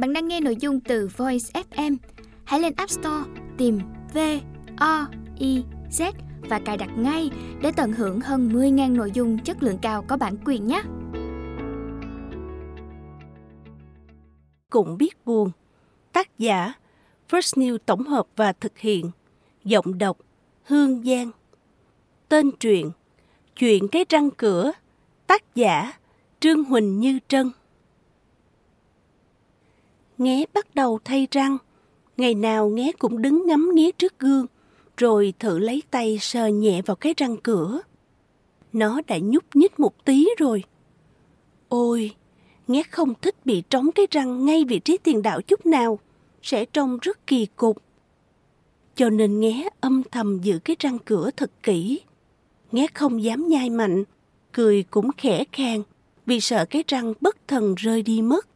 Bạn đang nghe nội dung từ Voice FM. Hãy lên App Store, tìm V O I Z và cài đặt ngay để tận hưởng hơn 10.000 nội dung chất lượng cao có bản quyền nhé. Cũng biết buồn. Tác giả First New tổng hợp và thực hiện. Giọng đọc Hương Giang. Tên truyện, Chuyện cái răng cửa. Tác giả Trương Huỳnh Như Trân. Nghé bắt đầu thay răng. Ngày nào Nghé cũng đứng ngắm nghía trước gương, rồi thử lấy tay sờ nhẹ vào cái răng cửa. Nó đã nhúc nhích một tí rồi. Ôi, Nghé không thích bị trống cái răng ngay vị trí tiền đạo chút nào, sẽ trông rất kỳ cục. Cho nên Nghé âm thầm giữ cái răng cửa thật kỹ. Nghé không dám nhai mạnh, cười cũng khẽ khàng vì sợ cái răng bất thần rơi đi mất.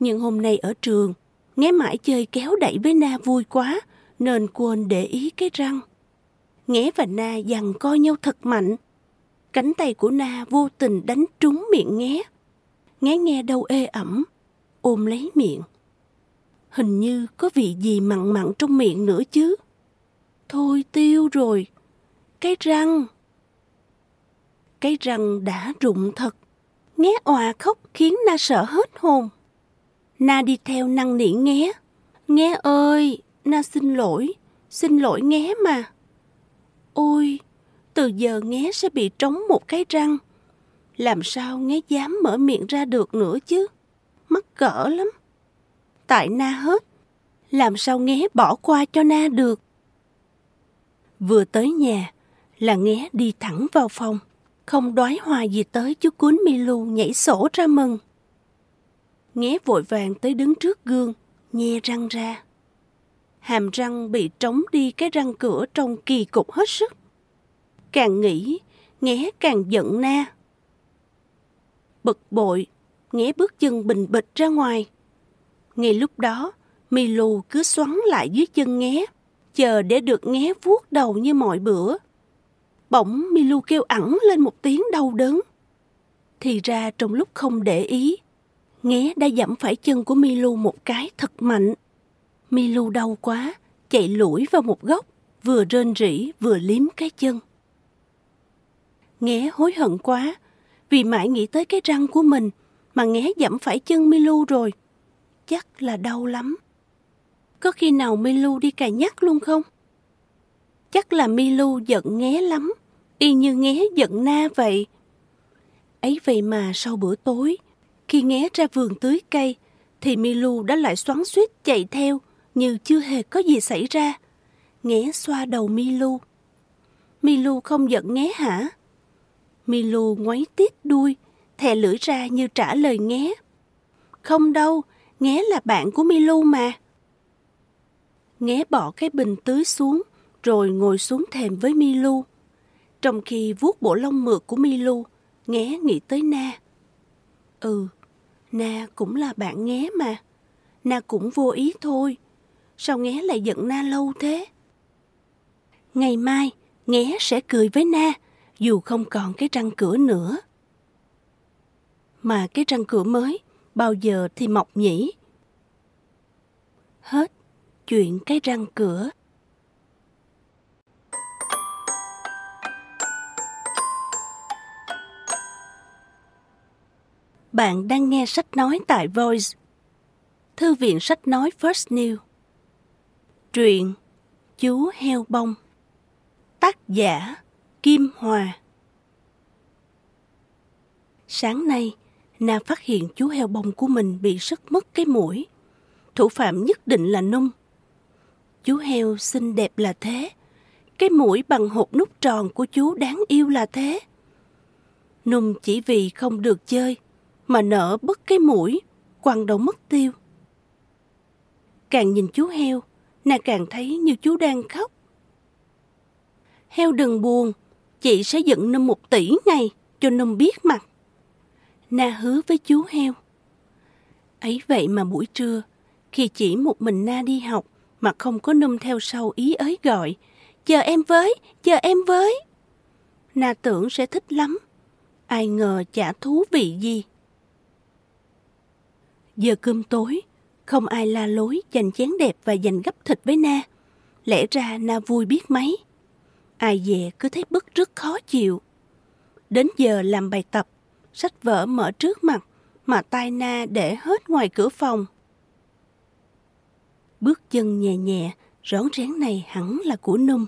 Nhưng hôm nay ở trường, nghe mãi chơi kéo đẩy với Na vui quá, nên quên để ý cái răng. Nghé và Na giằng co nhau thật mạnh. Cánh tay của Na vô tình đánh trúng miệng nghé. Nghé nghe đâu ê ẩm, ôm lấy miệng. Hình như có vị gì mặn mặn trong miệng nữa chứ. Thôi tiêu rồi. Cái răng. Cái răng đã rụng thật. Nghé òa khóc khiến Na sợ hết hồn. Na đi theo năng nỉ nghe. Nghe ơi, Na xin lỗi, xin lỗi nghe mà. Ôi, từ giờ nghe sẽ bị trống một cái răng. Làm sao nghe dám mở miệng ra được nữa chứ? Mắc cỡ lắm. Tại Na hết, làm sao nghe bỏ qua cho Na được? Vừa tới nhà là nghe đi thẳng vào phòng. Không đoái hòa gì tới chú cuốn Milu nhảy sổ ra mừng. Nghé vội vàng tới đứng trước gương, nhe răng ra. Hàm răng bị trống đi cái răng cửa trong kỳ cục hết sức. Càng nghĩ, Nghé càng giận na. Bực bội, Nghé bước chân bình bịch ra ngoài. Ngay lúc đó, Milu cứ xoắn lại dưới chân Nghé, chờ để được Nghé vuốt đầu như mọi bữa. Bỗng Milu kêu ẳng lên một tiếng đau đớn. Thì ra trong lúc không để ý, Nghé đã dẫm phải chân của Milu một cái thật mạnh. Milu đau quá, chạy lủi vào một góc, vừa rên rỉ vừa liếm cái chân. Nghé hối hận quá, vì mãi nghĩ tới cái răng của mình mà Nghé dẫm phải chân Milu rồi. Chắc là đau lắm. Có khi nào Milu đi cài nhắc luôn không? Chắc là Milu giận Nghé lắm, y như Nghé giận Na vậy. Ấy vậy mà sau bữa tối, khi nghé ra vườn tưới cây, thì Milu đã lại xoắn suýt chạy theo như chưa hề có gì xảy ra. Nghé xoa đầu Milu. Milu không giận nghé hả? Milu ngoáy tít đuôi, thè lưỡi ra như trả lời nghé. Không đâu, nghé là bạn của Milu mà. Nghé bỏ cái bình tưới xuống, rồi ngồi xuống thềm với Milu. Trong khi vuốt bộ lông mượt của Milu, nghé nghĩ tới Na. Ừ, Na cũng là bạn nghé mà. Na cũng vô ý thôi. Sao nghé lại giận Na lâu thế? Ngày mai, nghé sẽ cười với Na, dù không còn cái răng cửa nữa. Mà cái răng cửa mới, bao giờ thì mọc nhỉ? Hết chuyện cái răng cửa. Bạn đang nghe sách nói tại Voice. Thư viện sách nói First New. Truyện Chú Heo Bông Tác giả Kim Hòa Sáng nay, Na phát hiện chú heo bông của mình bị sứt mất cái mũi. Thủ phạm nhất định là Nung. Chú heo xinh đẹp là thế. Cái mũi bằng hộp nút tròn của chú đáng yêu là thế. Nung chỉ vì không được chơi mà nở bất cái mũi, quăng đầu mất tiêu. Càng nhìn chú heo, nàng càng thấy như chú đang khóc. Heo đừng buồn, chị sẽ dựng nâm một tỷ ngày cho nâm biết mặt. Na hứa với chú heo. Ấy vậy mà buổi trưa, khi chỉ một mình Na đi học mà không có nâm theo sau ý ấy gọi, chờ em với, chờ em với. Na tưởng sẽ thích lắm, ai ngờ chả thú vị gì. Giờ cơm tối, không ai la lối dành chén đẹp và dành gấp thịt với Na. Lẽ ra Na vui biết mấy. Ai về cứ thấy bức rất khó chịu. Đến giờ làm bài tập, sách vở mở trước mặt, mà tay Na để hết ngoài cửa phòng. Bước chân nhẹ nhẹ, rón rén này hẳn là của Nung.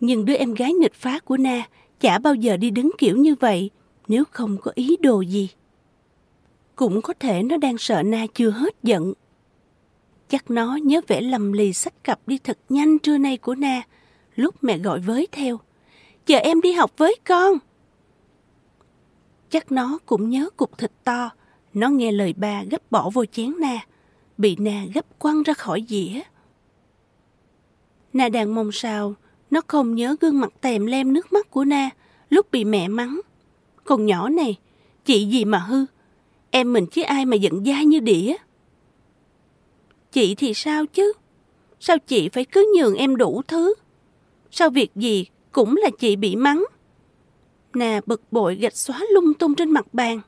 Nhưng đứa em gái nghịch phá của Na chả bao giờ đi đứng kiểu như vậy nếu không có ý đồ gì. Cũng có thể nó đang sợ Na chưa hết giận. Chắc nó nhớ vẻ lầm lì sách cặp đi thật nhanh trưa nay của Na lúc mẹ gọi với theo. Chờ em đi học với con. Chắc nó cũng nhớ cục thịt to. Nó nghe lời ba gấp bỏ vô chén Na. Bị Na gấp quăng ra khỏi dĩa. Na đang mong sao nó không nhớ gương mặt tèm lem nước mắt của Na lúc bị mẹ mắng. Con nhỏ này, chị gì mà hư? Em mình chứ ai mà giận dai như đĩa. Chị thì sao chứ? Sao chị phải cứ nhường em đủ thứ? Sao việc gì cũng là chị bị mắng? Nà bực bội gạch xóa lung tung trên mặt bàn.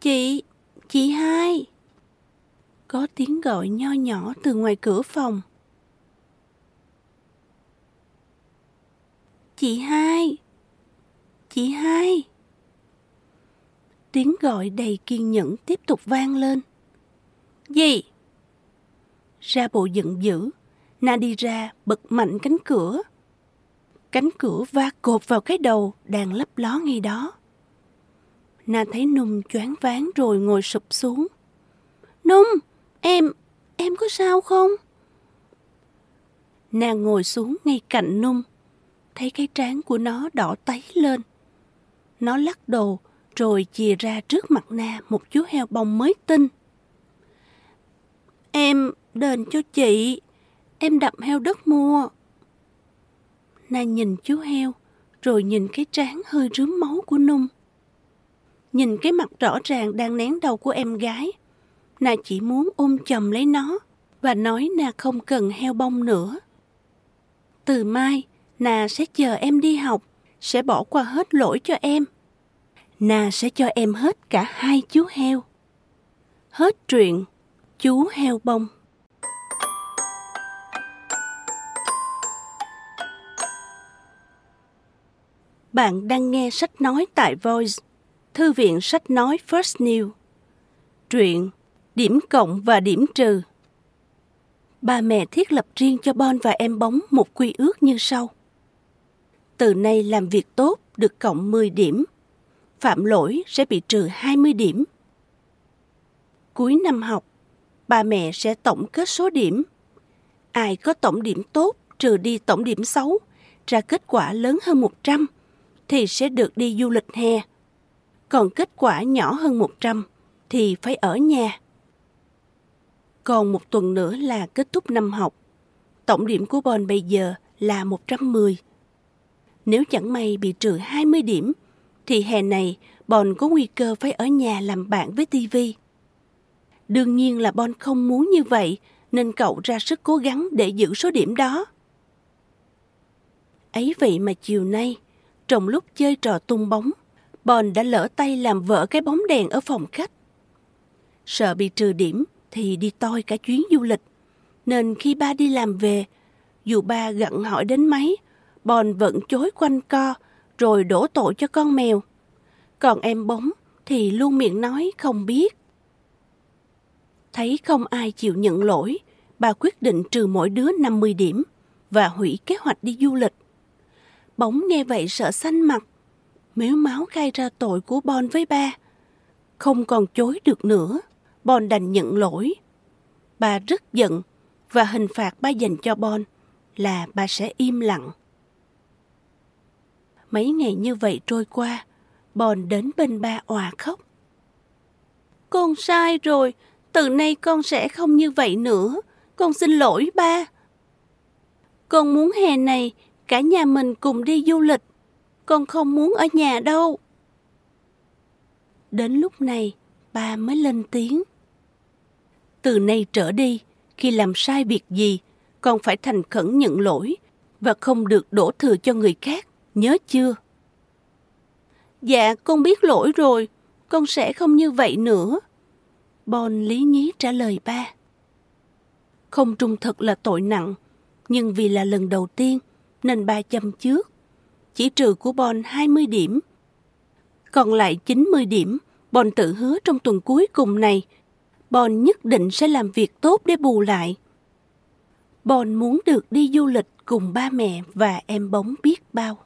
Chị, chị hai. Có tiếng gọi nho nhỏ từ ngoài cửa phòng. Chị hai, chị hai. Tiếng gọi đầy kiên nhẫn tiếp tục vang lên. Gì? Ra bộ giận dữ, Na đi ra bật mạnh cánh cửa. Cánh cửa va cột vào cái đầu đang lấp ló ngay đó. Na thấy Nung choáng váng rồi ngồi sụp xuống. Nung, em, em có sao không? Na ngồi xuống ngay cạnh Nung, thấy cái trán của nó đỏ tấy lên. Nó lắc đầu rồi chìa ra trước mặt Na một chú heo bông mới tinh. Em đền cho chị, em đập heo đất mua. Na nhìn chú heo, rồi nhìn cái trán hơi rướm máu của Nung. Nhìn cái mặt rõ ràng đang nén đầu của em gái, Na chỉ muốn ôm chầm lấy nó và nói Na không cần heo bông nữa. Từ mai, Na sẽ chờ em đi học, sẽ bỏ qua hết lỗi cho em. Na sẽ cho em hết cả hai chú heo. Hết truyện Chú heo bông Bạn đang nghe sách nói tại Voice, Thư viện sách nói First New. Truyện Điểm cộng và điểm trừ Ba mẹ thiết lập riêng cho Bon và em bóng một quy ước như sau. Từ nay làm việc tốt được cộng 10 điểm, phạm lỗi sẽ bị trừ 20 điểm. Cuối năm học, ba mẹ sẽ tổng kết số điểm. Ai có tổng điểm tốt trừ đi tổng điểm xấu, ra kết quả lớn hơn 100 thì sẽ được đi du lịch hè. Còn kết quả nhỏ hơn 100 thì phải ở nhà. Còn một tuần nữa là kết thúc năm học. Tổng điểm của Bon bây giờ là 110. Nếu chẳng may bị trừ 20 điểm, thì hè này Bon có nguy cơ phải ở nhà làm bạn với TV. Đương nhiên là Bon không muốn như vậy, nên cậu ra sức cố gắng để giữ số điểm đó. Ấy vậy mà chiều nay, trong lúc chơi trò tung bóng, Bon đã lỡ tay làm vỡ cái bóng đèn ở phòng khách. Sợ bị trừ điểm thì đi toi cả chuyến du lịch. Nên khi ba đi làm về, dù ba gặn hỏi đến mấy, Bon vẫn chối quanh co rồi đổ tội cho con mèo. Còn em bóng thì luôn miệng nói không biết. Thấy không ai chịu nhận lỗi, bà quyết định trừ mỗi đứa 50 điểm và hủy kế hoạch đi du lịch. Bóng nghe vậy sợ xanh mặt, mếu máu khai ra tội của Bon với ba. Không còn chối được nữa, Bon đành nhận lỗi. Bà rất giận và hình phạt ba dành cho Bon là bà sẽ im lặng. Mấy ngày như vậy trôi qua, bòn đến bên ba òa khóc. Con sai rồi, từ nay con sẽ không như vậy nữa. Con xin lỗi ba. Con muốn hè này cả nhà mình cùng đi du lịch. Con không muốn ở nhà đâu. Đến lúc này, ba mới lên tiếng. Từ nay trở đi, khi làm sai việc gì, con phải thành khẩn nhận lỗi và không được đổ thừa cho người khác, nhớ chưa? Dạ, con biết lỗi rồi, con sẽ không như vậy nữa. Bon lý nhí trả lời ba. Không trung thực là tội nặng, nhưng vì là lần đầu tiên nên ba châm trước. Chỉ trừ của Bon 20 điểm. Còn lại 90 điểm, Bon tự hứa trong tuần cuối cùng này, Bon nhất định sẽ làm việc tốt để bù lại. Bon muốn được đi du lịch cùng ba mẹ và em bóng biết bao.